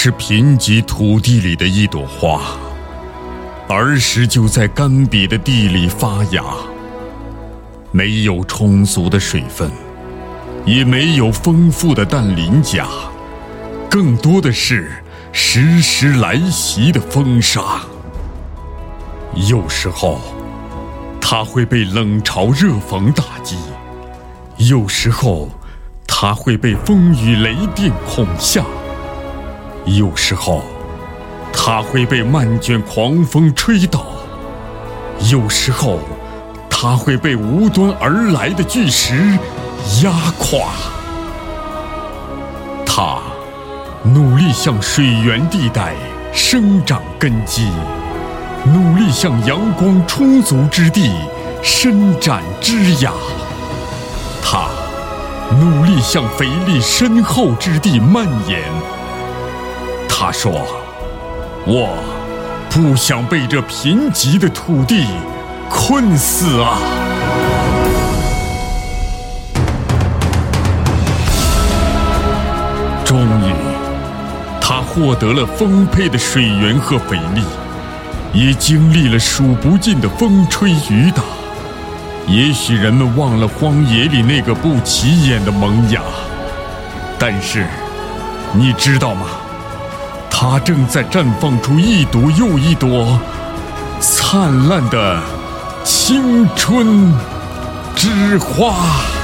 是贫瘠土地里的一朵花，儿时就在干瘪的地里发芽，没有充足的水分，也没有丰富的氮磷钾，更多的是时时来袭的风沙。有时候，它会被冷嘲热讽打击；有时候，它会被风雨雷电恐吓；有时候，它会被漫卷狂风吹倒；有时候，它会被无端而来的巨石压垮。它努力向水源地带生长根基。努力向阳光充足之地伸展枝桠，它努力向肥力深厚之地蔓延。他说：“我不想被这贫瘠的土地困死啊！”终于，他获得了丰沛的水源和肥力。也经历了数不尽的风吹雨打，也许人们忘了荒野里那个不起眼的萌芽，但是你知道吗？它正在绽放出一朵又一朵灿烂的青春之花。